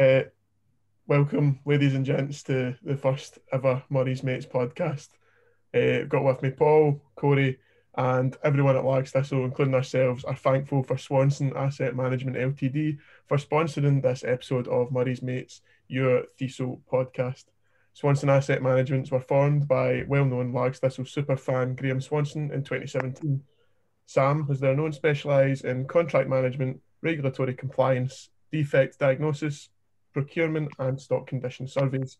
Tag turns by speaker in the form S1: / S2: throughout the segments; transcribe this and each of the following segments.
S1: Uh, welcome, ladies and gents, to the first ever Murray's Mates podcast. Uh, got with me Paul, Corey, and everyone at Largs Thistle, including ourselves, are thankful for Swanson Asset Management Ltd for sponsoring this episode of Murray's Mates, your Thistle podcast. Swanson Asset Managements were formed by well-known Largs Thistle superfan Graham Swanson in 2017. Sam has their known specialise in contract management, regulatory compliance, defect diagnosis, procurement and stock condition surveys.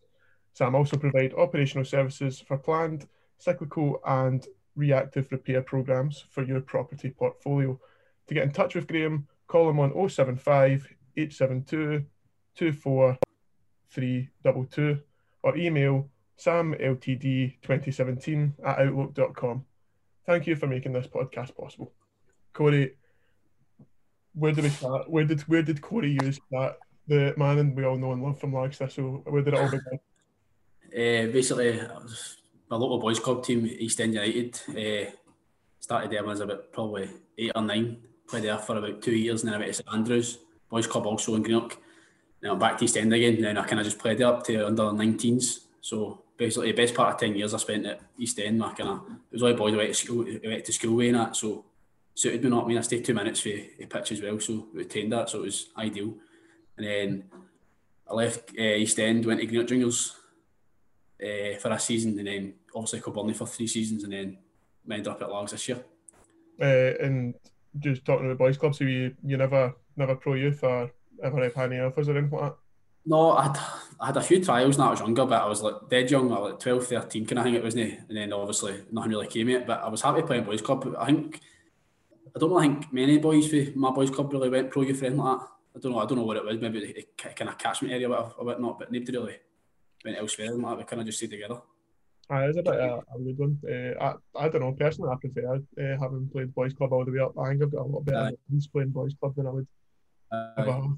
S1: Sam also provide operational services for planned, cyclical and reactive repair programs for your property portfolio. To get in touch with Graham, call him on 075 872 24322 or email samltd2017 at outlook.com. Thank you for making this podcast possible. Corey, where did we start? Where did where did Corey use that the man and we all know and love from Lancaster? So where did it all begin?
S2: Uh, basically, my local boys club team, East End United, uh, started there when I was about probably eight or nine. Played there for about two years, and then I went to St Andrews Boys Club also in Greenock. I'm back to East End again. Then I kind of just played there up to under 19s. So basically, the best part of ten years I spent at East End. I kind of it was all boys I went to school, I went to school and that. So suited me not. I mean, I stayed two minutes for the pitch as well, so retained that, so it was ideal. And then I left uh, East End, went to Greenock Juniors uh, for a season, and then obviously Kilbirnie for three seasons, and then ended up at Largs this year.
S1: Uh, and just talking about boys clubs, so you you never never pro youth or ever had any offers or anything like that?
S2: No, I had, I had a few trials when I was younger, but I was like dead young, was like 12, 13 kind of thing it wasn't? And then obviously nothing really came it. But I was happy playing boys club. I think I don't know, I think many boys for my boys club really went pro youth or anything like that. I don't know, I don't know what it was, maybe it, it kind of catchment area or whatnot, but nobody really went elsewhere than that, we kind of just stayed together.
S1: Ah, it's a bit uh, a weird one. Uh, I, I don't know, personally I prefer uh, having played boys club all the way up. I think I've got a lot better Aye. playing boys club than I would ever have.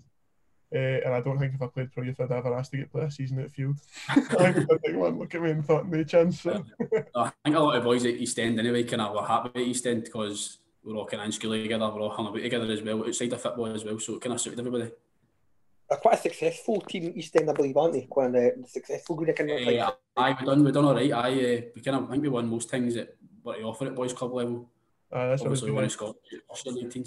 S1: Uh, and I don't think if I played pro youth I'd ever asked to get play a season at field. I think one look at me and thought, no chance. So.
S2: I think a lot of boys at East End anyway kind of were happy at East End because we're all kind of in school together, we're all hung about together as well, outside of football as well, so it kind of suited everybody.
S3: They're quite a successful team, East End, I believe, aren't they? Quite a successful group. Kind of,
S2: uh, aye, we done we done all right. I uh, we kind of I think we won most things that what they offer at boys club level.
S1: Uh, that's
S2: Obviously,
S1: what
S2: we
S1: I
S2: won
S1: was
S2: in
S1: gonna,
S2: Scotland.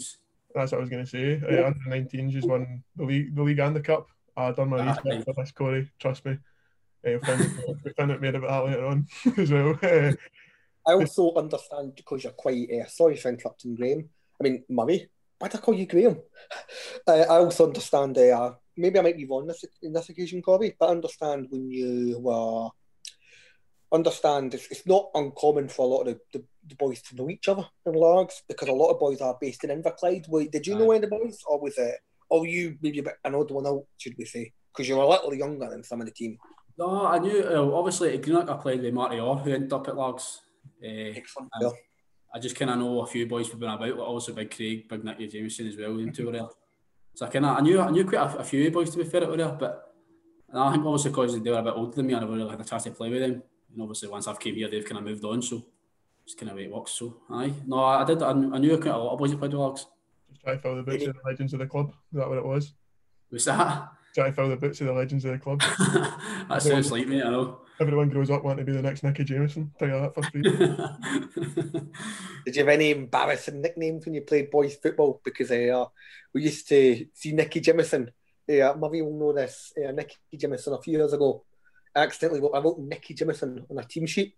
S1: that's what I was going to say. Uh, under 19s, just won the league, the league and the cup. I done my
S2: Aye.
S1: research for this, Corey. Trust me. Uh, we found, we found out more about that later on as well.
S3: I also understand because you're quite. Uh, sorry for interrupting, Graham. I mean, Murray. Why did I call you Graham? Uh, I also understand. Uh, maybe I might be wrong this, in this occasion, Corey, but I understand when you were. Understand it's, it's not uncommon for a lot of the, the, the boys to know each other in Largs because a lot of boys are based in Inverclyde. Wait, did you know any of the boys, or was it? Or were you maybe a bit an odd one out, should we say? Because you were a little younger than some of the team.
S2: No, I knew. Uh, obviously, at Greenock, I played with Marty Orr, who ended up at Largs. Uh,
S3: Excellent.
S2: Um, I just kind of know a few boys who've been about, like obviously Big Craig, Big Nicky Jameson as well, them two were there. So I kind of I knew I knew quite a, a few boys to be fair that were there, but and I think obviously because they were a bit older than me, I never really had a chance to play with them. And obviously once I've came here, they've kind of moved on, so just kind of way it works. So aye, no, I did. I, I knew quite a lot of boys who played with Largs.
S1: just try to fill the boots of the legends of the club. Is that what it was?
S2: Was that?
S1: Try to fill the boots of the legends of the club.
S2: that sounds like me. I know.
S1: Everyone grows up wanting to be the next Nicky Jameson. Tell you that for free.
S3: Did you have any embarrassing nicknames when you played boys football? Because uh, we used to see Nicky Jimison. Yeah, Murray will know this. Uh, Nicky Jimison a few years ago accidentally wrote, I wrote Nicky Jimison on a team sheet,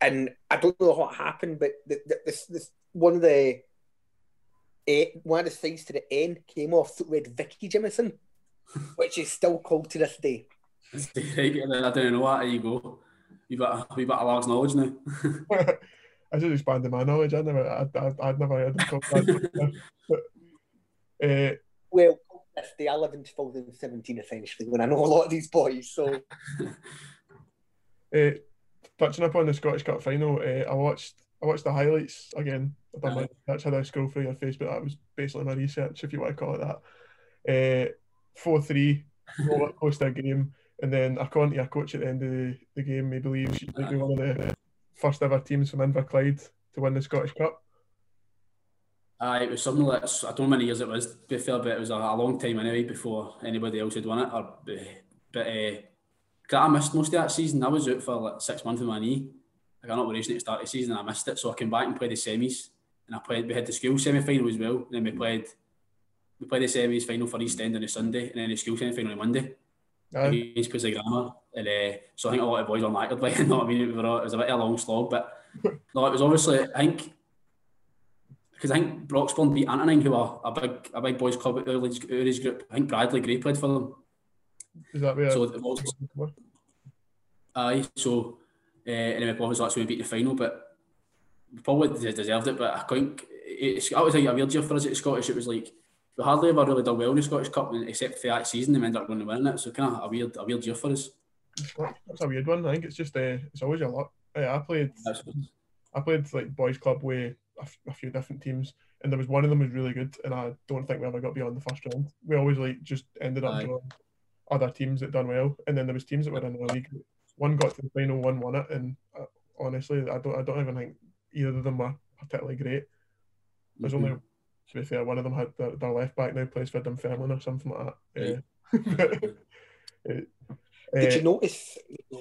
S3: and I don't know what happened, but the, the, this this one of the eh, one of the sides to the end came off, so it read Vicky Jimison, which is still called to this day.
S2: Right, and then I don't know what. There you go. We got we got a large knowledge now.
S1: I just expanded my knowledge. I never, I, I, I'd never heard of called that. but, uh,
S3: Well, this day I live in 2017 essentially when I know a lot of these boys, so.
S1: uh, touching up on the Scottish Cup final, uh, I watched, I watched the highlights again. I done my, that's how I scroll through your Facebook. That was basically my research, if you want to call it that. Uh, Four three, roller coaster game, and then caught a coach at the end of the, the game. He believes she might be one of the first ever teams from Inverclyde to win the Scottish Cup.
S2: Uh, it was something like I don't know how many years it was. To be fair, but it was a, a long time anyway before anybody else had won it. Or, but uh, I missed most of that season. I was out for like six months with my knee. I got an operation at the start of the season and I missed it. So I came back and played the semis. And I played. We had the school semi final as well. And then we played. We played the semis final for East End on a Sunday, and then the school semi final on Monday. Aye. Against Grammar, and uh, so I think a lot of boys were knackered. Like, you know what I mean? It was a bit of a long slog, but no, it was obviously. I think because I think Broxburn beat Antonine, who are a big a big boys club at age group. I think Bradley Gray played for them.
S1: Is that where?
S2: So aye, so uh, anyway, obviously that's when we beat the final, but probably deserved it. But I think it's that was like a weird year for us at Scottish. It was like we hardly ever really done well in the Scottish Cup, except for that season, we ended up going to win it. So kind of a weird a weird year for us.
S1: That's a weird one. I think it's just uh, it's always a lot. Yeah, I played. I played like boys club with a, few different teams, and there was one of them was really good, and I don't think we ever got beyond the first round. We always like just ended up drawing other teams that done well, and then there was teams that were in the league. One got to the final, one won it, and uh, honestly, I don't I don't even think either of them were particularly great. There's mm-hmm. only to be fair, one of them had their, their left back now plays for Dunfermline or something like that.
S3: Uh, Did you notice uh,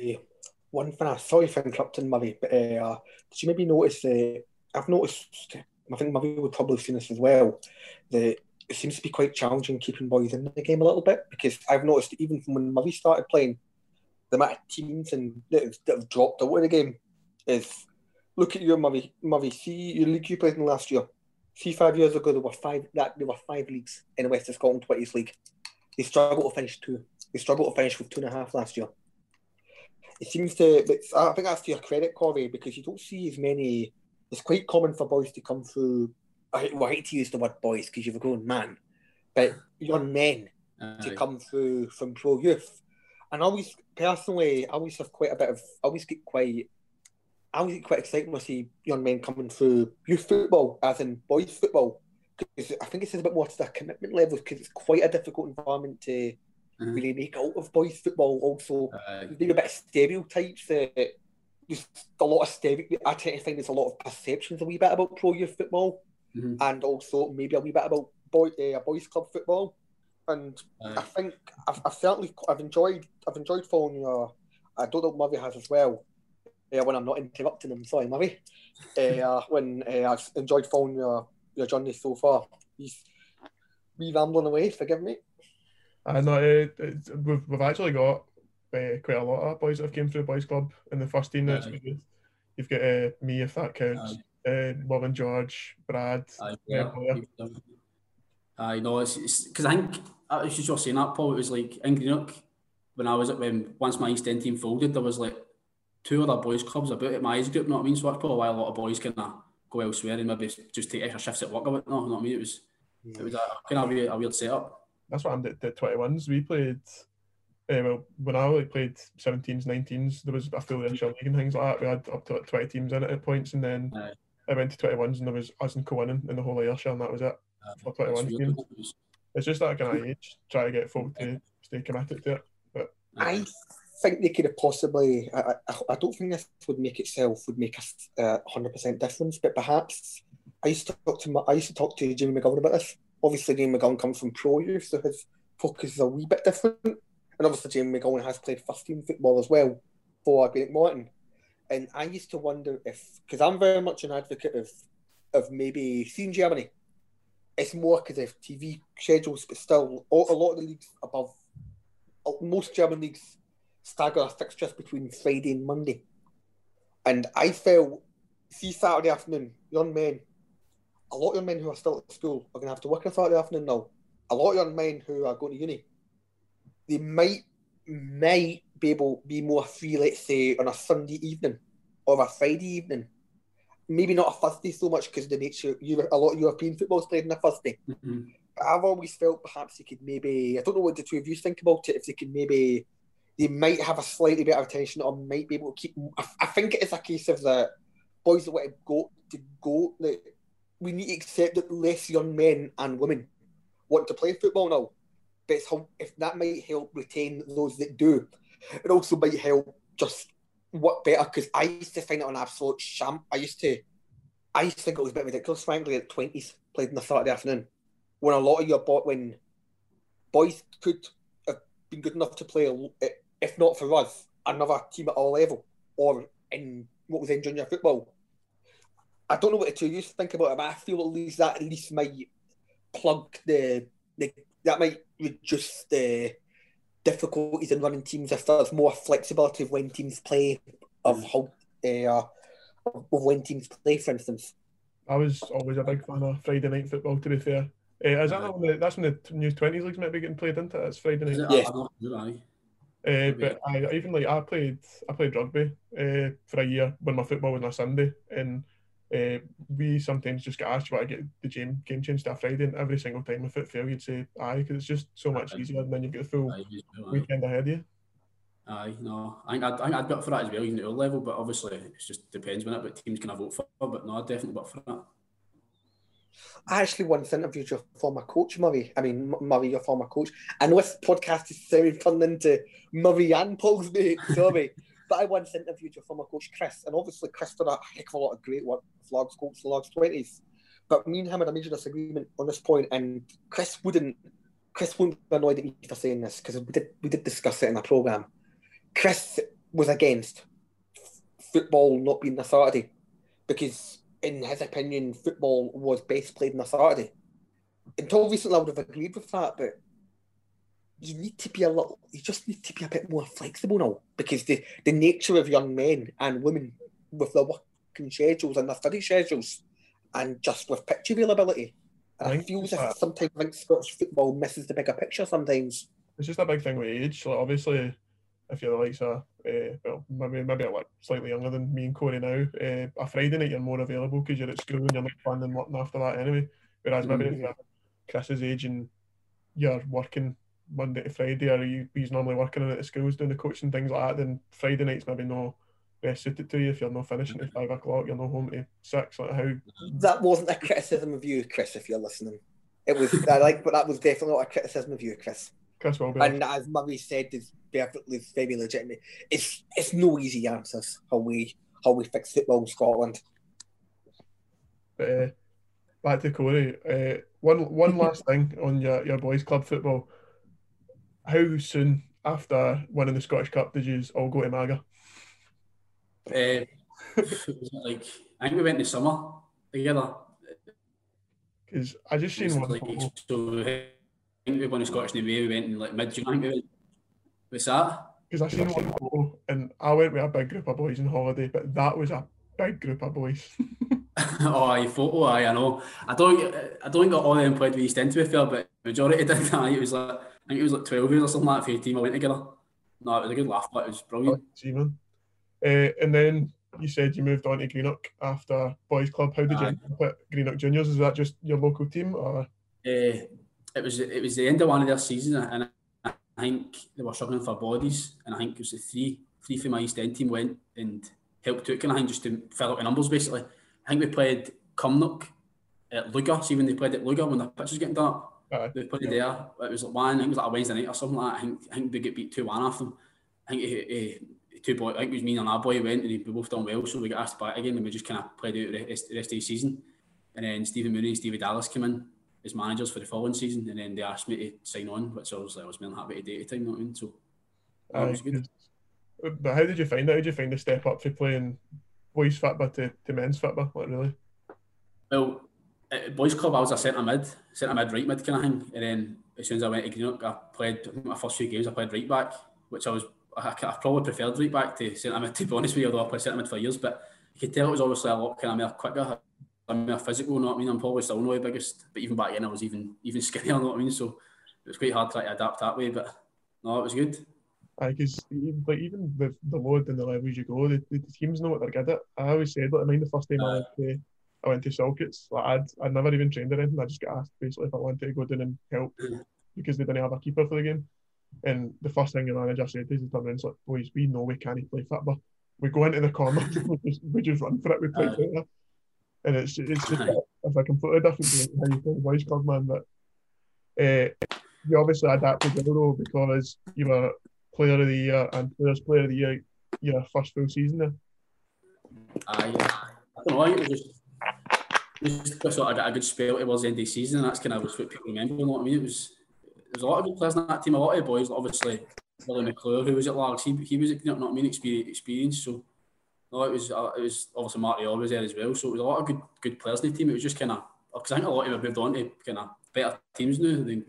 S3: one thing? I sorry for interrupting, Murray, but uh, did you maybe notice uh, I've noticed, I think maybe would probably have seen this as well, that it seems to be quite challenging keeping boys in the game a little bit because I've noticed even from when Murray started playing, the amount of teams and that have, that have dropped out of the game is look at your Murray, Murray, see your league you played in last year. See five years ago there were five that there were five leagues in the West of Scotland Twenties League. They struggled to finish two. They struggled to finish with two and a half last year. It seems to but I think that's to your credit, Corey, because you don't see as many it's quite common for boys to come through. I, well, I hate to use the word boys because you're a grown man, but young men to come through from pro youth. And I always, personally, I always have quite a bit of, I always get quite, I always get quite excited when I see young men coming through youth football, as in boys football. Because I think it's a bit more to their commitment level because it's quite a difficult environment to mm-hmm. really make out of boys football. Also, uh, there's a bit of stereotypes that there's a lot of stereotypes. I tend to think there's a lot of perceptions a wee bit about pro youth football, mm-hmm. and also maybe a wee bit about boy uh, boys club football. And I think I've, I've, certainly I've enjoyed I've enjoyed following your. I don't know Murray has as well. Uh, when I'm not interrupting him, sorry, Murray. Uh, when uh, I've enjoyed following your your journey so far. He's me rambling away. Forgive me.
S1: I know uh, we've, we've actually got uh, quite a lot of boys that have came through the boys club in the first team. That's good. You've got uh, me if that counts. Uh, Will George, Brad. Aye, yeah.
S2: I know it's because I think I was just saying that Paul. It was like in Greenock when I was at when once my East End team folded, there was like two other boys clubs about at my age group. You know what I mean? So that's probably why a lot of boys kind of go elsewhere and maybe just take extra shifts at work. About, no, you know what I mean? It was it was a kind of a, a weird setup.
S1: That's what I'm at, at 21s. We played uh, well, when I like played 17s, 19s, there was a full initial league and things like that. We had up to like 20 teams in it at points, and then Aye. I went to 21s, and there was us and co-winning in the whole Ayrshire, and that was it Aye. for 21 teams. It's just that kind of age, try to get folk to stay committed to it. But
S3: I think they could have possibly. I, I, I don't think this would make itself would make a hundred percent difference, but perhaps I used to talk to I used to talk to Jamie McGovern about this. Obviously, Jamie McGovern comes from pro youth, so his focus is a wee bit different. And obviously, Jamie McGovern has played first team football as well for Greenock Morton. And I used to wonder if, because I'm very much an advocate of, of maybe seeing Germany. It's more because of TV schedules, but still, a lot of the leagues above, uh, most German leagues stagger a fixtures between Friday and Monday. And I feel, see Saturday afternoon, young men, a lot of young men who are still at school are going to have to work on Saturday afternoon now. A lot of young men who are going to uni they might might be able be more free, let's say, on a Sunday evening or a Friday evening. Maybe not a Thursday so much because the nature you a lot of European football's played on a Thursday. Mm-hmm. But I've always felt perhaps they could maybe I don't know what the two of you think about it, if they could maybe they might have a slightly better attention or might be able to keep I, I think it is a case of the boys that want to go to go that we need to accept that less young men and women want to play football now but it's if that might help retain those that do, it also might help just work better. Because I used to find it an absolute sham. I used to, I used to think it was a bit ridiculous, frankly, at twenties played on a Saturday afternoon, when a lot of your bo- when boys could have been good enough to play, a- if not for us, another team at our level or in what was in junior football. I don't know what the two of you think about it, but I feel at least that at least might plug the, the that might reduce the difficulties in running teams if there's more flexibility of when teams play, of how uh, of when teams play, for instance.
S1: I was always a big fan of Friday night football. To be fair, uh, is that the that's when the new twenties leagues might be getting played into? It's Friday night.
S2: Is it?
S3: Yes.
S2: I, I don't know, aye.
S1: Uh, but I even like I played I played rugby uh, for a year when my football was on a Sunday, and uh, we sometimes just get asked, "You want to get the game game changed to a Friday?" And every single time if it failed, you'd say, "Aye," because it's just so much easier, and then you get the full weekend ahead of you.
S2: Aye, no, I think I'd, I think I'd up for that as well, even at our level. But obviously, it just depends on it. But teams can I vote for. But no, I'd definitely up for that.
S3: I actually once interviewed your former coach, Murray. I mean, Murray, your former coach. Know this podcast is semi turned into Murray and Paul's mate, sorry. but I once interviewed your former coach, Chris, and obviously Chris did a heck of a lot of great work with Largs Colts, Largs 20s. But me and him had a major disagreement on this point, and Chris wouldn't. Chris wouldn't be annoyed at me for saying this because we did we did discuss it in a program. Chris was against football not being a Saturday because in his opinion, football was best played on a Saturday. Until recently, I would have agreed with that, but you need to be a little, you just need to be a bit more flexible now because the, the nature of young men and women with their working schedules and their study schedules and just with pitch availability.
S1: I
S3: I feel as if
S1: that-
S3: sometimes I think Scottish football misses the bigger picture sometimes.
S1: It's just a big thing with age. Like obviously, if you're the likes of, uh, well, maybe maybe a slightly younger than me and Corey now, uh, a Friday night you're more available because you're at school and you're not planning working after that anyway. Whereas maybe if you're Chris's age and you're working Monday to Friday, or you, he's normally working at the schools doing the coaching things like that, then Friday night's maybe no best suited to you if you're not finishing at five o'clock, you're not home to six. Like how
S3: That wasn't a criticism of you, Chris, if you're listening. It was, I like, but that was definitely not a criticism of you, Chris.
S1: Chris will.
S3: And as Murray said, is perfectly very legitimate. It's it's no easy answers how we how we fix football in Scotland.
S1: But uh, back to Corey. Uh, one one last thing on your, your boys' club football. How soon after winning the Scottish Cup did you all go to Maga?
S2: Uh, like I think we went in the summer together.
S1: Because I just seen one
S2: Like, so I think we won the Scottish. We went in like mid June. I we. What's that?
S1: Because I seen one photo and I went with a big group of boys on holiday, but that was a big group of boys.
S2: oh, aye, photo, aye, I know. I don't, I don't think all of them played with East End to be fair, but majority did. Aye, it was like, I think it was like twelve years or something like that for the team I went together. No, it was a good laugh, but it was brilliant.
S1: See, man. Uh, and then you said you moved on to Greenock after boys' club. How did you
S2: Aye.
S1: end up Greenock Juniors? Is that just your local team, or
S2: Uh, it was it was the end of one of their seasons, and I, I think they were struggling for bodies, and I think it was the three three from my East End team went and helped took, and I think just to fill out the numbers basically. I think we played Cumnock at Lugar. See when they played at Lugar when the pitch was getting.
S1: Aye.
S2: They played there. It was like one. I think it was like a Wednesday night or something like that. I think I think we get beat two one off them. I think uh, uh, two boy. I think it was me and our boy went and we both done well, so we got asked back again, and we just kind of played out the rest, the rest of the season. And then Stephen Mooney and Stevie Dallas came in as managers for the following season, and then they asked me to sign on, which I was I was more than happy to do at the time. You know what I mean? So that was good.
S1: But how did you find it? How did you find the step up from playing boys football to, to men's football? Like really?
S2: Well, at boys club, I was a centre mid, centre mid, right mid kind of thing. And then as soon as I went to Greenock, I played my first few games. I played right back, which I was I, I probably preferred right back to centre mid. To be honest with you, although I played centre mid for years, but you could tell it was obviously a lot kind of more quicker, I'm more physical. You know what I mean? I'm probably still not the biggest, but even back then I was even even skinnier. You know what I mean? So it was quite hard trying to adapt that way, but no, it was good.
S1: I because even, like even with the load and the levels you go, the, the teams know what they're good at. I always said, like, I mean, the first time I went to I went to Saltcoats, like I'd I'd never even trained or anything. I just got asked basically if I wanted to go down and help mm-hmm. because they didn't have a keeper for the game. And the first thing the manager said is, he turned around and boys, we know we can't play football. We go into the corner, we just we just run for it, we play
S2: Aye.
S1: And it's it's just
S2: Aye.
S1: it's a completely different game to how you play the boys club, man. But uh, you obviously adapted the role because you were player of the year and players player of the year your first full season there.
S2: I, I don't know. I think it was just just sort of a good spell towards the end of the season, and that's kind of what people remember. You know what I mean? It was there's a lot of good players in that team. A lot of boys, obviously, Billy McClure, who was at Largs, he, he was you know, not I mean experience. So no, it was uh, it was obviously Marty Orr was there as well. So it was a lot of good good players in the team. It was just kind of because I think a lot of them have moved on to kind of better teams now, than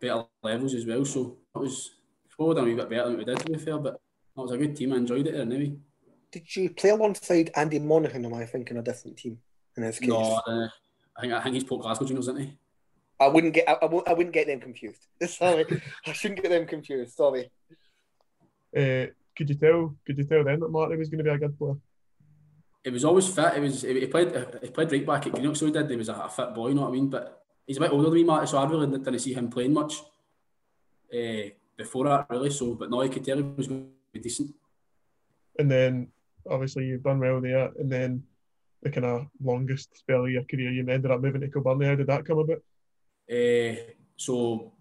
S2: better levels as well. So it was probably done a wee bit better than we did to be fair, but it was a good team. I enjoyed it there anyway.
S3: Did you play alongside Andy Monaghan? Am I thinking a different team in this case?
S2: No, uh, I think I think he's Port Glasgow Juniors, isn't he?
S3: I wouldn't get I, I, won't, I wouldn't get them confused. Sorry, I shouldn't get them confused. Sorry.
S1: Uh, could you tell? Could you tell then that Marty was going to be a good player?
S2: It was always fit. It was he played he played right back at Greenock, so he did. He was a, a, fit boy, you know what I mean? But he's a bit older than me, Marty, so I really didn't see him playing much uh, before that, really. So, but no, I could tell he was going to be decent.
S1: And then obviously you've done well there, and then the kind of longest spell of your career, you ended up moving to Kilbirnie. How did that come about?
S2: Uh, so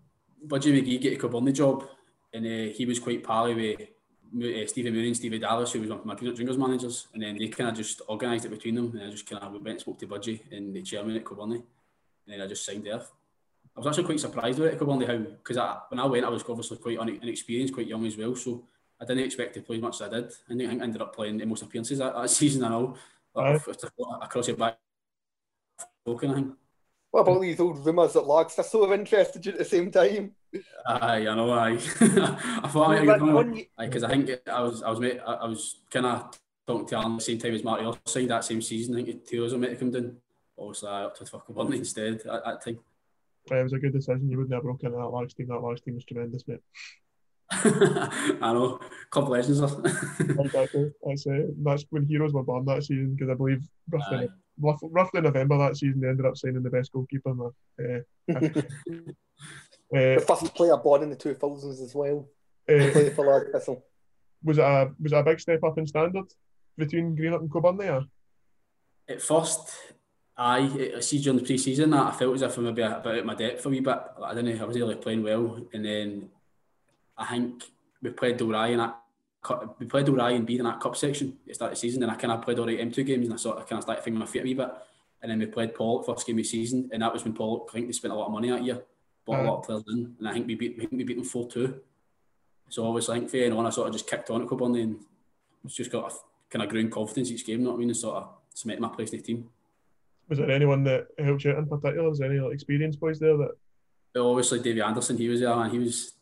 S2: Budgie McGee get a Kilbirnie job, and uh, he was quite pally with uh, Stevie Mooney and Stevie Dallas, who was one of my juniors managers, and then they kind of just organised it between them, and I just kind of went and spoke to Budgie and the chairman at Kilbirnie, and then I just signed there. I was actually quite surprised with it at Kilbirnie how because when I went I was obviously quite inexperienced, quite young as well, so I didn't expect to play as much as I did. I think I ended up playing the most appearances that, that season and all. Across your back,
S3: What about these old rumours that Largs are sort of interested you at the same time?
S2: Aye, I know. Aye, I thought I because I think I was I was I was kind of talking to Alan at the same time as Marty signed that same season. I think two years were meant to come down. Obviously, I opted for Kilbirnie instead at that time.
S1: Well, it was a good decision. You wouldn't have broken that Largs team. That Largs team was tremendous, mate.
S2: I know, couple legends.
S1: exactly. That's it. That's when heroes were born that season because I believe roughly, roughly, roughly November that season they ended up signing the best goalkeeper. In the, uh,
S3: uh, the first player born in the two thousands as well. Uh, for
S1: Was it a was it a big step up in standard between Greenock and Kilbirnie?
S2: At first, I, I see during the pre-season that I felt as if I'm maybe a bit out my depth for a wee bit. I didn't. know, I was really playing well, and then I think we played Dalry in that we played Dalry and Beith in that cup section at the start of the season, and I kind of played all right M2 games, and I sort of kind of started thinking my feet a wee bit. And then we played Paul first game of the season, and that was when Paul I think they spent a lot of money that year, bought a lot of players in, and I think we beat I think we beat them four two. So obviously I think fair on, I sort of just kicked on at Kilbirnie and it's just got a kind of growing confidence each game, you know what I mean, and sort of cemented my place in the team.
S1: Was there anyone that helped you out in particular? Was there any like, experienced boys there that?
S2: Well, obviously Davy Anderson, he was there, and he was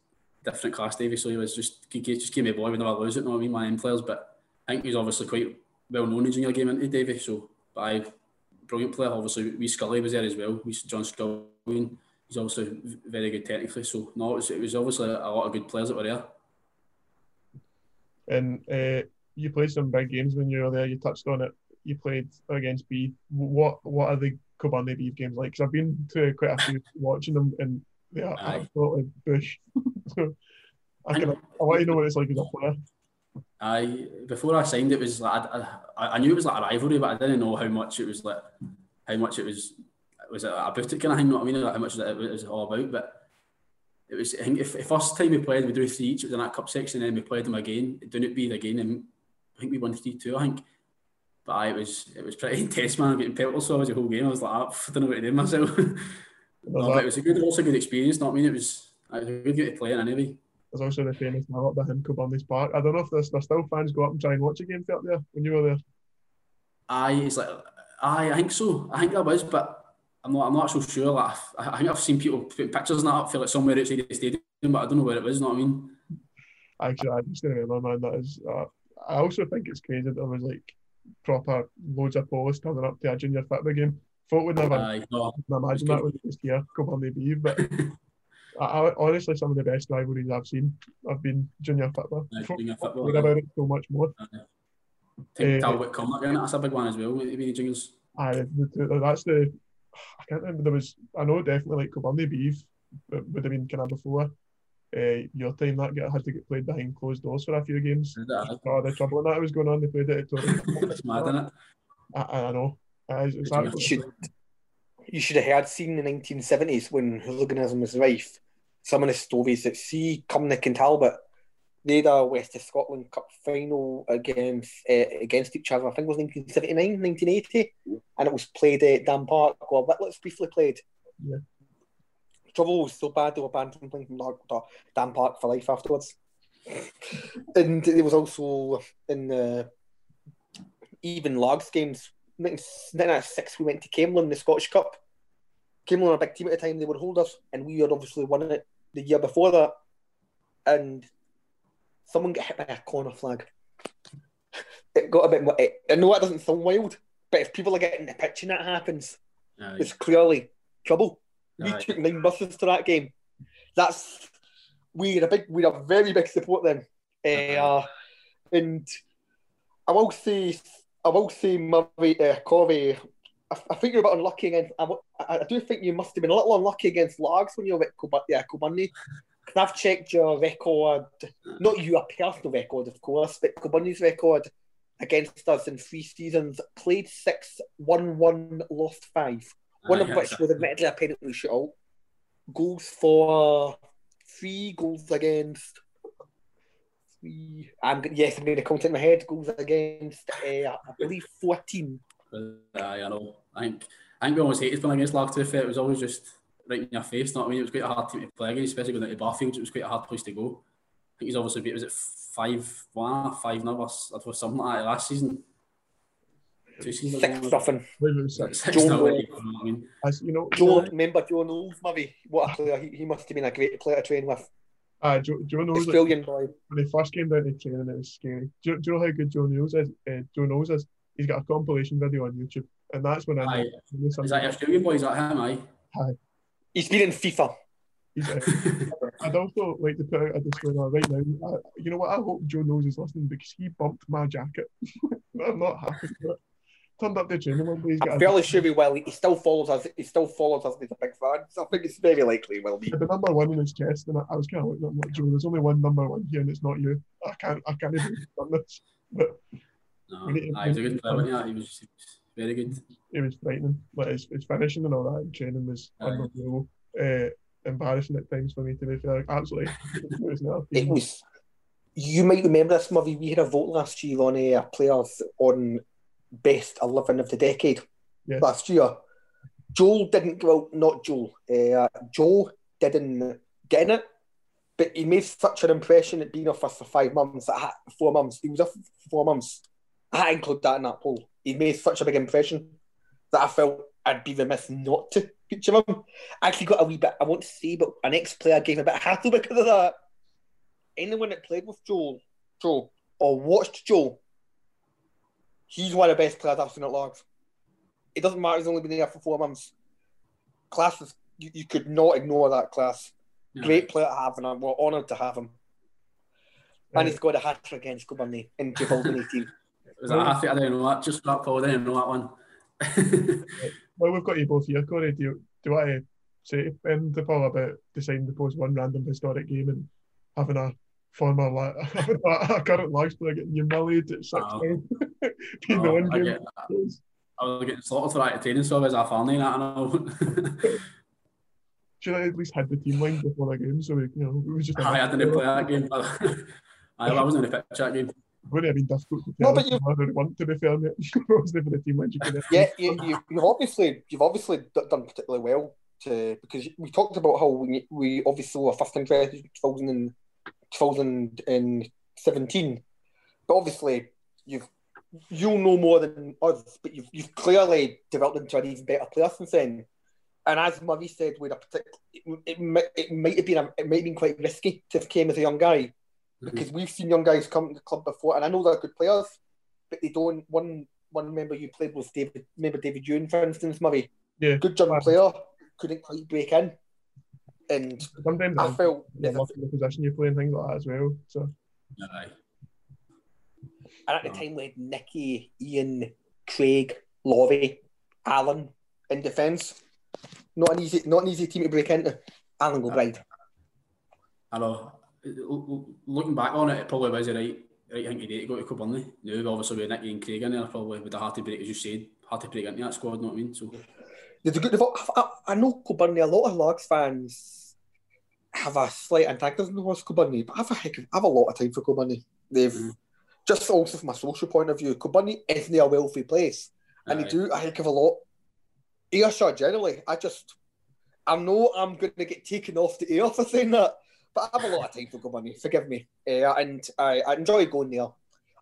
S2: different class, Davy. So he was just he just gave me a boy whenever I lose it. You know what I mean? My end players, but I think he's obviously quite well known in junior game into Davy. So, but I brilliant player. Obviously, we Scully was there as well. We John Scully. He's also very good technically. So no, it was, it was obviously a lot of good players that were there.
S1: And uh, you played some big games when you were there. You touched on it. You played against Beith. What what are the Kilbirnie Beith games like? Because I've been to quite a few watching them, and they are Aye. absolutely bush. so I, can, I want to know what it's like as a player.
S2: I before I signed it was like I, I, I, knew it was like a rivalry, but I didn't know how much it was like how much it was was it about it kind of thing. You know what I mean? Like how much it was all about, but it was. I think if the first time we played, we drew three each. It was in that cup section, and then we played them again. It didn't be again, and I think we won three two. I think. But I, it was it was pretty intense, man. Getting I was the whole game. I was like, ah, I don't know what to do myself. no, it was a good, also a good experience. Not I mean, it was, it was a good game to play in anyway.
S1: There's also the famous mallet behind Kilbirnie's Park. I don't know if there's, there's still fans go up and try and watch a game up there when you were there.
S2: Aye, it's like aye, I think so. I think there was, but I'm not. I'm not so sure. Like, I think I've seen people put pictures and that up for like somewhere outside the stadium, but I don't know where it was. You know what I mean?
S1: Actually, I just going to remember, man. That is. Uh, I also think it's crazy that there was like proper loads of police turning up to a junior football game. Folk would never Aye, no, imagine that when it was here, Kilbirnie Beith, but I, I, honestly, some of the best rivalries I've seen have been junior football.
S2: Aye, junior football.
S1: about it so much more.
S2: Aye. think uh, Talbot Cumnock, that's a big one as well, maybe the juniors.
S1: Aye, that's the. I can't remember. There was, I know, definitely like Kilbirnie Beith would have been kind of before uh, your time that get, had to get played behind closed doors for a few games. Oh, the trouble in that was going on. They played it at Torrey.
S2: it's mad, isn't it?
S1: I, I know. It's, it's
S3: you, should, you should have heard seen in the 1970s when hooliganism was rife. Some of the stories that see Cumnock and Talbot they had a West of Scotland Cup final against uh, against each other. I think it was 1979, 1980, and it was played at Dam Park. Well, let's briefly played.
S1: Yeah.
S3: Trouble was so bad they were banned from playing from Dam Park for life afterwards. and there was also in the even Largs games. 1996, we went to Camelon, the Scottish Cup. Camelon were a big team at the time, they were holders, and we had obviously won it the year before that. And someone get hit by a corner flag. It got a bit. more. I know that doesn't sound wild, but if people are getting the pitch and that happens,
S2: Aye.
S3: it's clearly trouble. We
S2: Aye.
S3: took nine buses to that game. That's we're a big, we're a very big support then. Uh, and I will say, I will say, Murray, uh, Corey. I, I think you're a bit unlucky against. I, I I do think you must have been a little unlucky against Largs when you were at Cob- yeah, Kilbirnie. 'Cause I've checked your record, not you a personal record, of course, but Kilbirnie's record against us in three seasons. Played six, won one, lost five. One of which
S2: that's
S3: was admittedly a penalty shootout. Goals for three goals against three. I'm yes, I'm going to count in my head. Goals against uh, I believe fourteen.
S2: Aye, I know. I think I think we always hated playing against Lark to be fair. It was always just right in your face, not I mean? It was quite a hard team to play against, especially going into Barfield. It was quite a hard place to go. I think he's obviously beat was it five one, five nil or s- or something like that last season. Two seasons
S3: Six nothing.
S1: I believe it was six.
S2: Six
S3: Joe
S2: nil, you know what I mean?
S1: As you know,
S3: Joe,
S2: Aye.
S3: remember Joe Knowles, maybe what a player. He, he must have been a great player to train with.
S1: uh, Joe, Joe Knowles like,
S3: Australian boy.
S1: when he first came down to training, it was scary. Do, you- do you know how good Joe Knowles is? Uh, Joe Knowles is. He's got a compilation video on YouTube, and that's when I
S2: Aye.
S1: knew
S2: Is that your Australian boy? Is that him? Aye.
S3: He's been in FIFA.
S1: He's, I'd also like to put out a disclaimer right now. I, you know what? I hope Joe knows he's listening because he bumped my jacket. I'm not happy with it. Turned up the training one day. He's got
S3: I'm
S1: a-
S3: fairly sure he will. He still follows us. He still follows us. He's a big fan. So I think it's very likely he will be.
S1: had the number one in his chest, and I, I was kind of looking at him like, Joe, there's only one number one here, and it's not you. I can't, I can't even done this. But
S2: No,
S1: We need to
S2: aye, he was a good player,
S1: improve
S2: wasn't he? He was, he was very good.
S1: it was frightening. Like his, his finishing and all that in training was
S2: Aye.
S1: unbelievable. Uh, embarrassing at times for me to be fair. Absolutely. it was not
S3: It was. You might remember this, Murray. We had a vote last year on uh, players on best eleven of the decade.
S1: Yes.
S3: Last year, Joel didn't go out. Not Joel. Uh, Joe didn't get in it, but he made such an impression at being off us for five months. Four months. He was off for four months. I had to include that in that poll. He made such a big impression that I felt I'd be remiss not to feature him. I actually got a wee bit, I won't say, but an ex player gave a bit of hassle because of that. Anyone that played with Joel, Joe, or watched Joe, he's one of the best players I've seen at Largs. It doesn't matter, he's only been there for four months. Class is, you, you could not ignore that class. Great player to have, and we're honoured to have him. And he's got a hat trick against Kilbirnie in 2018.
S2: Was that half it? I don't know that. Just that Paul, I didn't know that one.
S1: Well, we've got you both here, Corey. Do you, do you to say anything to Paul about deciding to post one random historic game and having a former, la- having a, current player getting humiliated at six
S2: Oh.
S1: pounds? Being the
S2: Oh,
S1: one
S2: I,
S1: game.
S2: I was getting slaughtered for that at training, so I was family and that, I know.
S1: Should I at least had the team line before the game so we, you know, it was just.
S2: I didn't play that game. I, I wasn't in the pitch that game.
S1: Been difficult to
S3: No, but you-
S1: want to be fair, mate. For the team line. You have-
S3: yeah, you, you, you've obviously you've obviously d- done particularly well to because we talked about how we, we obviously were first in 2000 and, 2017, but obviously you've you'll know more than us, but you've you've clearly developed into an even better player since then. And as Murray said, with a particular, it, it, might, it might have been a, it might have been quite risky to have came as a young guy because we've seen young guys come to the club before, and I know they're good players, but they don't. One one member you played was David. Remember David June, for instance, Murray.
S1: Yeah.
S3: Good young player, couldn't quite break in, and
S1: Sometimes
S3: I
S1: I
S3: felt
S1: you're lucky in the position you play and things like that as well. So
S2: Aye.
S3: and at the time we had Nicky, Ian, Craig, Laurie, Alan in defence. Not an easy, not an easy team to break into. Alan Gilbride.
S2: I know. L- l- Looking back on it, it probably was the right, right thing to do to go to Kilbirnie. Now, obviously, with Nicky and Craig in there, probably have had to break, as you said, had to break into that squad, know what I mean? So,
S3: a. I, I know Kilbirnie. A lot of Largs fans have a slight antagonism towards Kilbirnie, but I have a heck of, I have a lot of time for Kilbirnie. They've
S2: Mm.
S3: just also from a social point of view, Kilbirnie isn't a wealthy place, and they do a heck of a lot. Ayrshire generally, I just I know I'm going to get taken off the air for saying that, but I have a lot of time for Kilbirnie. Forgive me, uh, and I, I enjoy going there.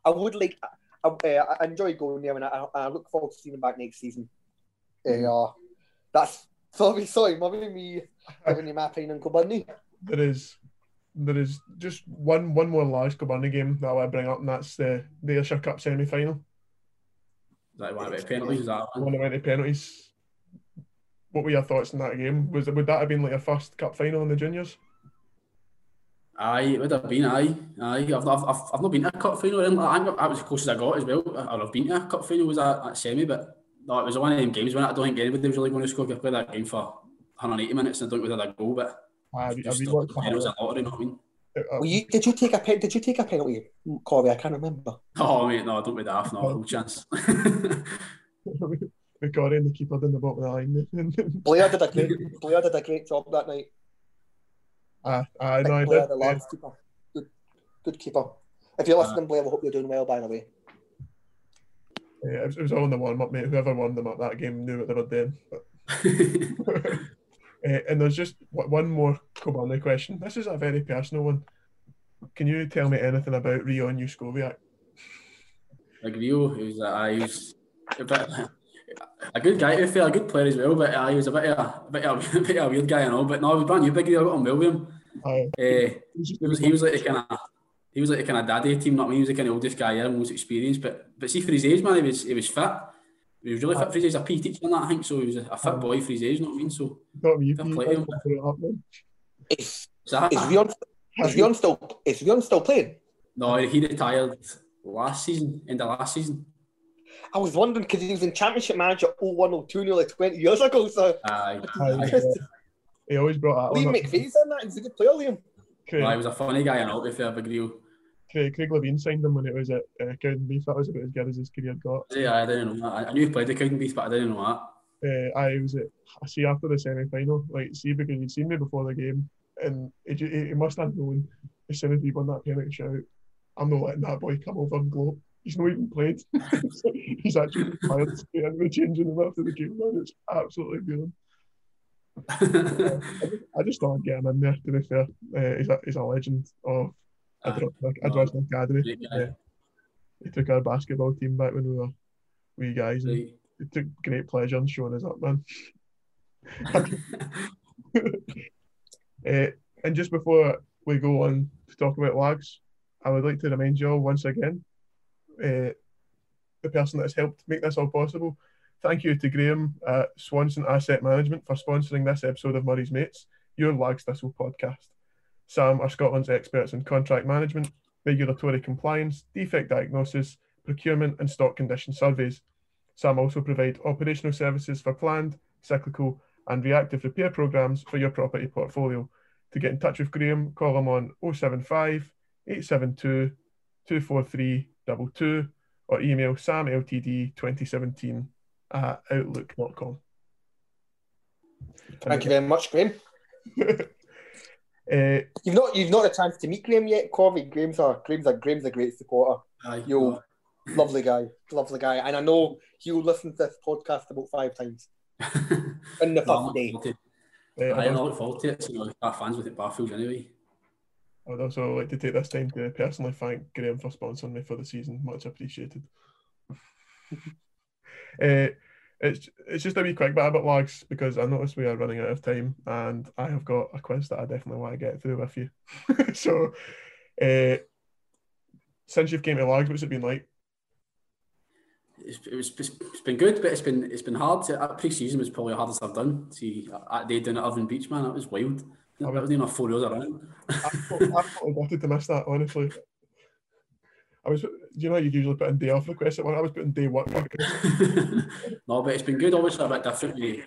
S3: I would like, I, uh, I enjoy going there, and I, I look forward to seeing them back next season. Uh, that's sorry, sorry, maybe me giving you my opinion on Kilbirnie.
S1: There is there is just one one more last Kilbirnie game that I want to bring up, and that's the the Ayrshire Cup semi final.
S2: Is that one about penalties? Is that one?
S1: one went to penalties. What were your thoughts on that game? Was it would that have been like a first cup final in the juniors?
S2: Aye, it would have been, aye. Aye, I've, I've, I've, I've not been to a cup final. Um, or anything. I think that was as close as I got as well. Or I've been to a cup final, was that, that semi, but no, it was one of them games when I don't think anybody was really going to score. I played that game for 180 minutes and I don't think we had a goal, but
S1: I have,
S2: just
S1: have you
S2: it was a lottery, you know what I mean?
S1: the
S3: Well, you, did you take a pen? Did you take a penalty, Corey? I can't remember.
S2: Oh, mate, no, I don't be daft, no, no chance.
S1: we got in the keeper down the bottom of the line.
S3: Blair did a great. Blair did a great job that night.
S1: I, I know I
S3: Blair,
S1: did.
S3: the Lambs keeper. Good, good keeper. If you're listening, Blair, I hope you're doing well. By the way,
S1: Yeah, it was, it was all in the warm up, mate. Whoever won them up that game knew what they were doing. Uh, and there's just one more Kobani question. This is a very personal one. Can you tell me anything about Rion Yuskoviak?
S2: like Rio, he was, uh, he was a bit a good guy to be fair, a good player as well, but uh, he was a bit of a, a bit of a, bit of a weird guy and all. But no, he was brand new, big deal. I got on well with him.
S1: Aye.
S2: Uh, he was he was like the kind of he was like the kind of daddy team. Not me. He was the kind of oldest guy here, most experienced. But but see for his age, man, he was he was fit. He was really fit for his age. A P teacher and that, I think. So he was a, a fit boy for his age. You know what I mean? So
S1: Not you
S2: play him.
S3: is
S2: is
S3: still is Rion still playing?
S2: no? He retired last season, end of last season.
S3: I was wondering because he was in Championship Manager 01 02 nearly 20 years ago. So
S2: Aye.
S1: Aye,
S2: Aye.
S1: He always brought that
S3: Liam
S1: one. up.
S3: McVeigh's in that. He's a good player, Liam.
S1: Craig,
S2: Aye, he was a funny guy and all. if be fair, big Rio.
S1: Craig, Craig Levein signed him when it was at uh, Cowdenbeath. That was about as good as his career got.
S2: Yeah, I didn't know that. I knew he played the Cowdenbeath, but I didn't know that.
S1: uh, I was at I see after the semi final, like see because he'd seen me before the game, and he, he, he must have known as soon as he won that penalty shout, I'm not letting that boy come over and glow. He's not even played. He's actually fired straight into the changing room after the game, man. It's absolutely brilliant. I just, I just thought I'd get him in there. To be fair, uh, he's a he's a legend of
S2: Aye.
S1: Advanced Academy.
S2: Great.
S1: Yeah. He took our basketball team back when we were wee guys, and
S2: Right.
S1: it took great pleasure in showing us up, man. Uh, and just before we go on to talk about Largs, I would like to remind you all once again, uh, the person that has helped make this all possible. Thank you to Graham at Swanson Asset Management for sponsoring this episode of Murray's Mates, your Largs Thistle podcast. Sam are Scotland's experts in contract management, regulatory compliance, defect diagnosis, procurement, and stock condition surveys. Sam also provide operational services for planned, cyclical, and reactive repair programs for your property portfolio. To get in touch with Graham, call him on 075 872 243 22 or email samltd2017 at outlook.com.
S3: Thank you very much, Graham.
S1: Uh,
S3: You've not you've not had a chance to meet Graham yet, Corey. Graham's a Graham's a Graham's a great supporter.
S2: Aye.
S3: Yo. Lovely guy, lovely guy, and I know he'll listen to this podcast about five times in the
S2: No,
S3: day.
S1: uh,
S2: I
S1: I'd,
S2: look forward to it. So, you know, our fans with it, Barfield anyway.
S1: I'd also like to take this time to personally thank Graham for sponsoring me for the season. Much appreciated. uh, it's it's just a wee quick bit about Largs because I noticed we are running out of time and I have got a quiz that I definitely want to get through with you. so, uh, since you've came to Largs, what's it been like?
S2: It's, it was, it's been good, but it's been it's been hard. To, uh, pre-season was probably the hardest I've done. See, that day down at Irvine Beach, man, that was wild. That was in my four years around.
S1: I thought, I to miss that, honestly. I was, you know, you usually put in day off requests at one. I was putting day work.
S2: no, but it's been good. Obviously, a bit different. Eh,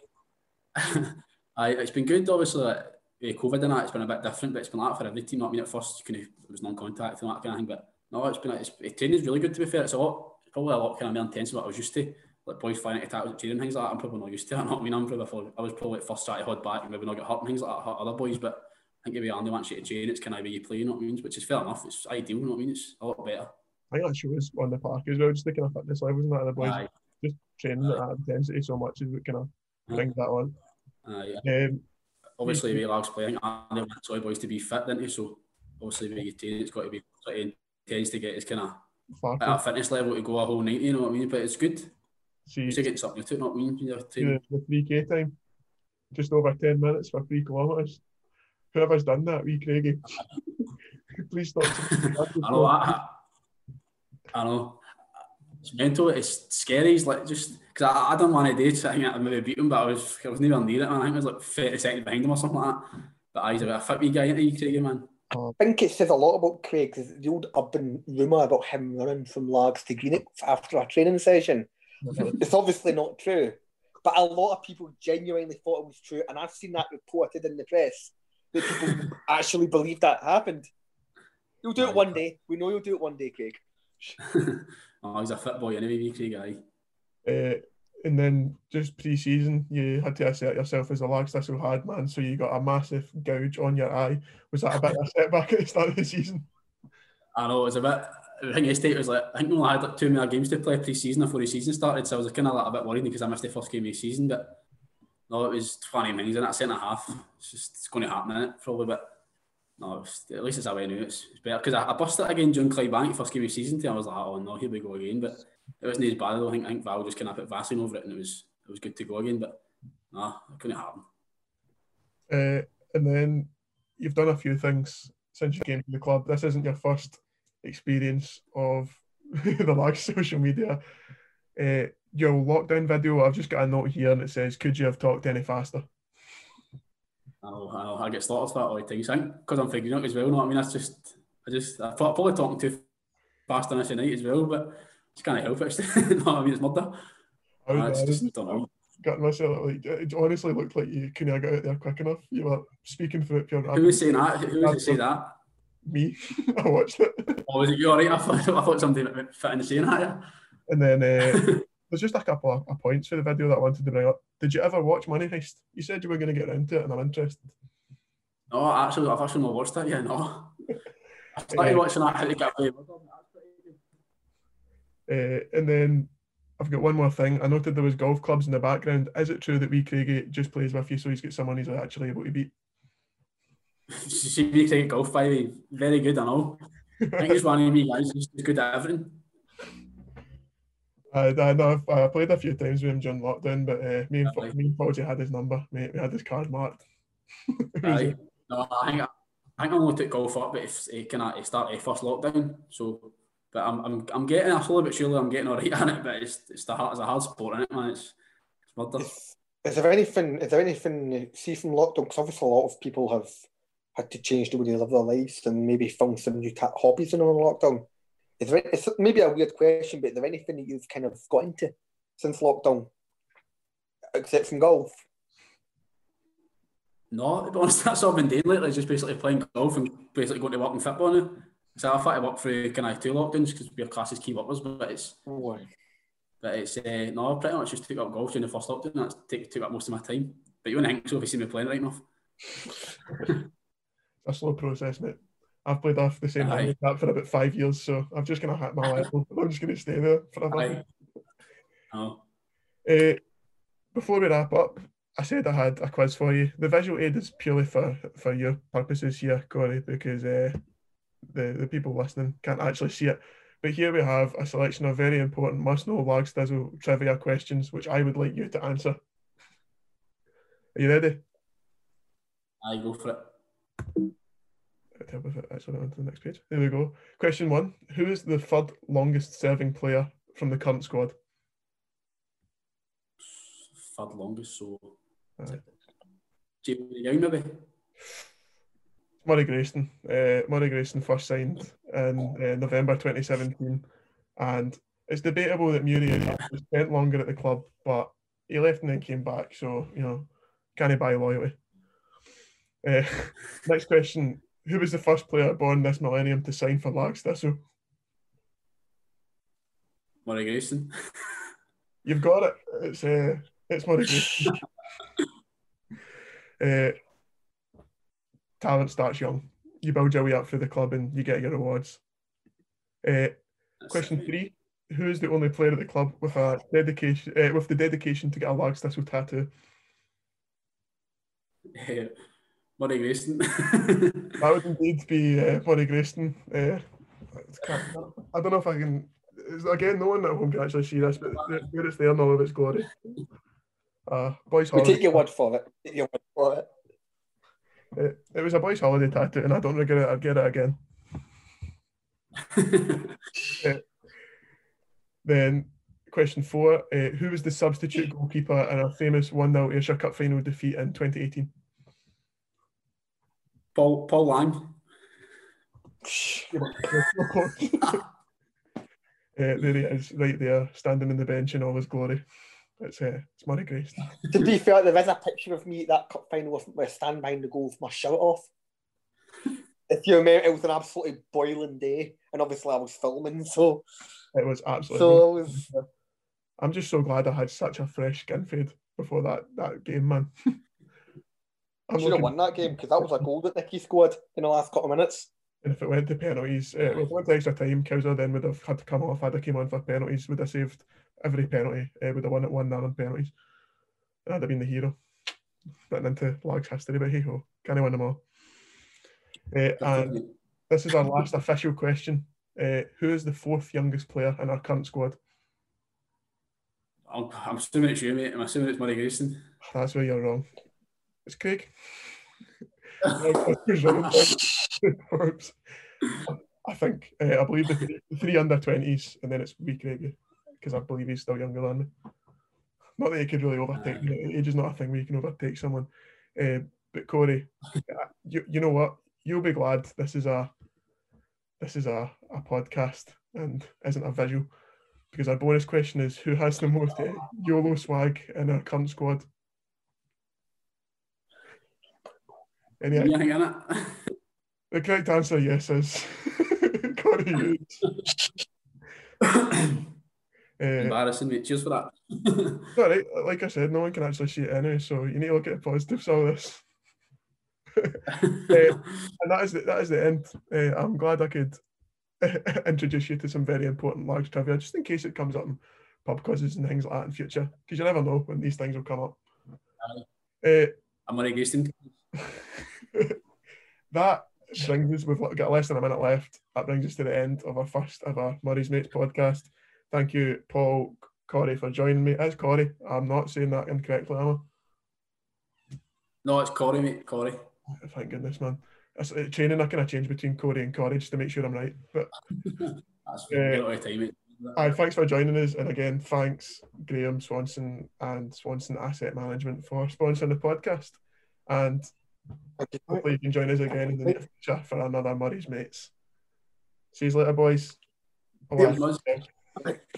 S2: I, it's been good. Obviously, like, eh, COVID and that, it's been a bit different, but it's been like for every team. I mean, at first, you kind of, it was non-contact and that kind of thing, but no, it's been, it's, it training's really good to be fair. It's a lot, probably a lot kind of more intense than what I was used to. Like boys fighting to tackles and training things like that. I'm probably not used to. it. I I mean, I'm probably I was probably first started hold back and maybe not get hurt and things like that. Hurt other boys, but I think if only wants you to train, it's kind of where you play, you know what I mean? Which is fair enough. It's ideal, you know what I mean? It's a lot better.
S1: I think that shows on the park as well, just the kind of fitness levels and that of the boys.
S2: Aye.
S1: Just training at that intensity so much is what kind of brings that on.
S2: Aye.
S1: Um,
S2: obviously, we lads playing I Andy wants all boys to be fit, didn't he? So, obviously, when you train, it's got to be pretty intense to get his kind of at a fitness level to go a whole night, you know what I mean? But it's good.
S1: See
S2: You're getting something you know what I mean? You're
S1: the, 3K time, just over 10 minutes for three kilometres. Whoever's done that, wee Craigie, please stop.
S2: I know. I, I know. It's mental. It's scary. It's like just because I, I done one a day. So I think I maybe beat him, but I was I was never near it. Man. I think I was like thirty seconds behind him or something like that. But I was a bit of a fit wee guy, isn't he, Craigie, man?
S3: I think it says a lot about Craig, 'cause the old urban rumour about him running from Largs to Greenock after a training session. It's obviously not true, but a lot of people genuinely thought it was true, and I've seen that reported in the press that people actually believe that happened. You'll do it one day. We know you'll do it one day, Craig.
S2: oh, he's a fit boy anyway, wee Craig guy.
S1: Uh, and then just pre-season, you had to assert yourself as a Largs Thistle hard man, so you got a massive gouge on your eye. Was that a bit of a setback at the start of the season?
S2: I know it was a bit. I think Estate was like I think we only had like two more games to play pre-season before the season started, so I was kind of like a bit worried because I missed the first game of the season. But no, it was twenty minutes in that centre half. It's just it's going to happen it probably, but no, it's, at least it's away now. It's, it's better because I, I busted it again during Clydebank first game of the season. I was like, oh no, here we go again. But it wasn't as bad. I think I think Val just kind of put Vaseline over it, and it was it was good to go again. But no, it couldn't happen.
S1: Uh, and then you've done a few things since you came to the club. This isn't your first experience of the Largs social media. Uh, your lockdown video, I've just got a note here and it says, Could you have talked any faster?
S2: I know, I get slaughtered for that all the time. Because I'm figuring out as well. You know what I mean? That's just, I just, I thought probably talking too fast on this night as well, but just can't help it. what I mean? It's murder.
S1: I
S2: Uh, it's
S1: I
S2: just, don't know.
S1: got myself like it honestly looked like you couldn't have got out there quick enough. You were speaking for it pure
S2: Who was saying that? Who was it say that?
S1: Me. I watched it.
S2: Or was it you alright? I thought, I thought something fit in the saying that. Yeah.
S1: And then uh, there's just a couple of, of points for the video that I wanted to bring up. Did you ever watch Money Heist? You said you were going to get around to it, and I'm interested.
S2: No, actually, I've actually not watched that yet. No. I started watching that how to get away. with it.
S1: Uh, and then I've got one more thing. I noted there was golf clubs in the background. Is it true that wee Craigie just plays with you, so he's got someone he's actually able to beat?
S2: She makes a golf by the. Very good, I know. I think he's one of me guys who's good at everything.
S1: I, I know I've, I played a few times with him during lockdown, but uh, me and
S2: Aye.
S1: me and Fauci had his number. Mate, we had his card marked. It
S2: Aye. No, I think I, I think I only took golf up, but if eh, it kind eh, of started first lockdown, so. But I'm, I'm, I'm getting a slowly but surely I'm getting all right at it. But it's it's the hard, it's a hard sport, is it, man? It's it's murder.
S3: Is, is there anything? Is there anything? you See from lockdown, because obviously a lot of people have had to change the way they live their lives and maybe found some new ta- hobbies in the lockdown. Is there? It's maybe a weird question, but is there anything that you've kind of got into since lockdown, except from golf?
S2: No, to be honest, that's all I've been doing lately. Just basically playing golf and basically going to work in football now. So I've had to work through kind of two lockdowns because we're classes key workers, but it's but it's uh, no, I pretty much just took up golf during the first lockdown. That's take, took up most of my time. But you wouldn't think so if you see me playing right enough.
S1: a slow process, mate. I've played off the same handicap for about five years, so I'm just going to hit my level. I'm just going to stay there forever.
S2: No.
S1: Uh, before we wrap up, I said I had a quiz for you. The visual aid is purely for, for your purposes here, Corey, because uh, the, the people listening can't actually see it. But here we have a selection of very important must know Largs Thistle trivia questions, which I would like you to answer. Are you ready?
S2: I go for it.
S1: Let's help with it. Actually, on to the next page. There we go. Question one Who is the third longest serving player from the current squad?
S2: Third longest, so
S1: Aye.
S2: Jamie Young maybe.
S1: Murray Grayson. Uh, Murray Grayson first signed in uh, November 2017, and it's debatable that Murray spent longer at the club, but he left and then came back. So you know, can he buy loyalty? Uh, next question: Who was the first player born this millennium to sign for Largs Thistle?
S2: Murray Grayson.
S1: You've got it. It's uh, it's Murray Grayson. uh, talent starts young. You build your way up through the club and you get your rewards. Uh, question three: Who is the only player at the club with a dedication uh, with the dedication to get a Largs Thistle tattoo?
S2: Murray Grayson.
S1: that would indeed be uh, Murray Grayson. Uh, I don't know if I can. Again, no one at home can actually see this, but where it's there in all of its glory. Uh, boys'
S3: we take your word for it. Take your word for it.
S1: It, it was a boys' holiday tattoo, and I don't regret it. I'd get it again. uh, then, question four: uh, Who was the substitute goalkeeper in our famous one 0 Ayrshire Cup final defeat in 2018?
S2: Paul Paul Lang.
S1: uh, there he is, right there, standing in the bench in all his glory. It's uh, it's Murray Grace.
S3: to be fair, there is a picture of me at that cup final with, with stand behind the goal with my shirt off. if you remember, it was an absolutely boiling day, and obviously I was filming, so
S1: it was absolutely.
S3: So it was.
S1: I'm just so glad I had such a fresh skin fade before that that game, man.
S3: I should have won that game because that was a goal that Nicky scored in the last couple of minutes.
S1: And if it went to penalties, uh, if it went to extra time, Kowser then would have had to come off. Had to came on for penalties, would have saved every penalty, uh, would have won it 1 0 on penalties. And I'd have been the hero. Getting into Largs history, but hey ho, can I win them all? Uh, and this is our last official question. Uh, who is the fourth youngest player in our current squad?
S2: I'm, I'm assuming it's you, mate. I'm assuming it's Murray Grayson.
S1: That's where you're wrong. It's Craig. I think uh, I believe the three, three under twenties, and then it's wee Craig because I believe he's still younger than me. Not that he could really overtake. Age is not a thing where you can overtake someone. Uh, but Corey, you, you know what? You'll be glad this is a this is a, a podcast and isn't a visual because our bonus question is who has the most uh, YOLO swag in our current squad?
S2: Any
S1: the correct answer, yes, is Corey Hughes.
S2: Uh, Embarrassing, mate. Cheers for that.
S1: all right. Like I said, no one can actually see it anyway, so you need to look at the positives of this. uh, and that is the, that is the end. Uh, I'm glad I could introduce you to some very important Largs trivia, just in case it comes up in pub quizzes and things like that in future, because you never know when these things will come up.
S2: Uh, I'm Murray Grayson.
S1: that brings us, we've got less than a minute left. That brings us to the end of our first ever Murray's Mates podcast. Thank you, Paul Corey, for joining me. It's Corey. I'm not saying that incorrectly, am
S2: I? No, it's Corey, mate. Corey.
S1: Thank goodness, man. It's, uh, training, I kind of change between Corey and Corey just to make sure I'm right. But
S2: that's uh, time, mate.
S1: Aye, thanks for joining us. And again, thanks, Graham Swanson and Swanson Asset Management for sponsoring the podcast. And hopefully you can join us again in the near future for another Murray's Mates. See you later, boys.
S3: Okay.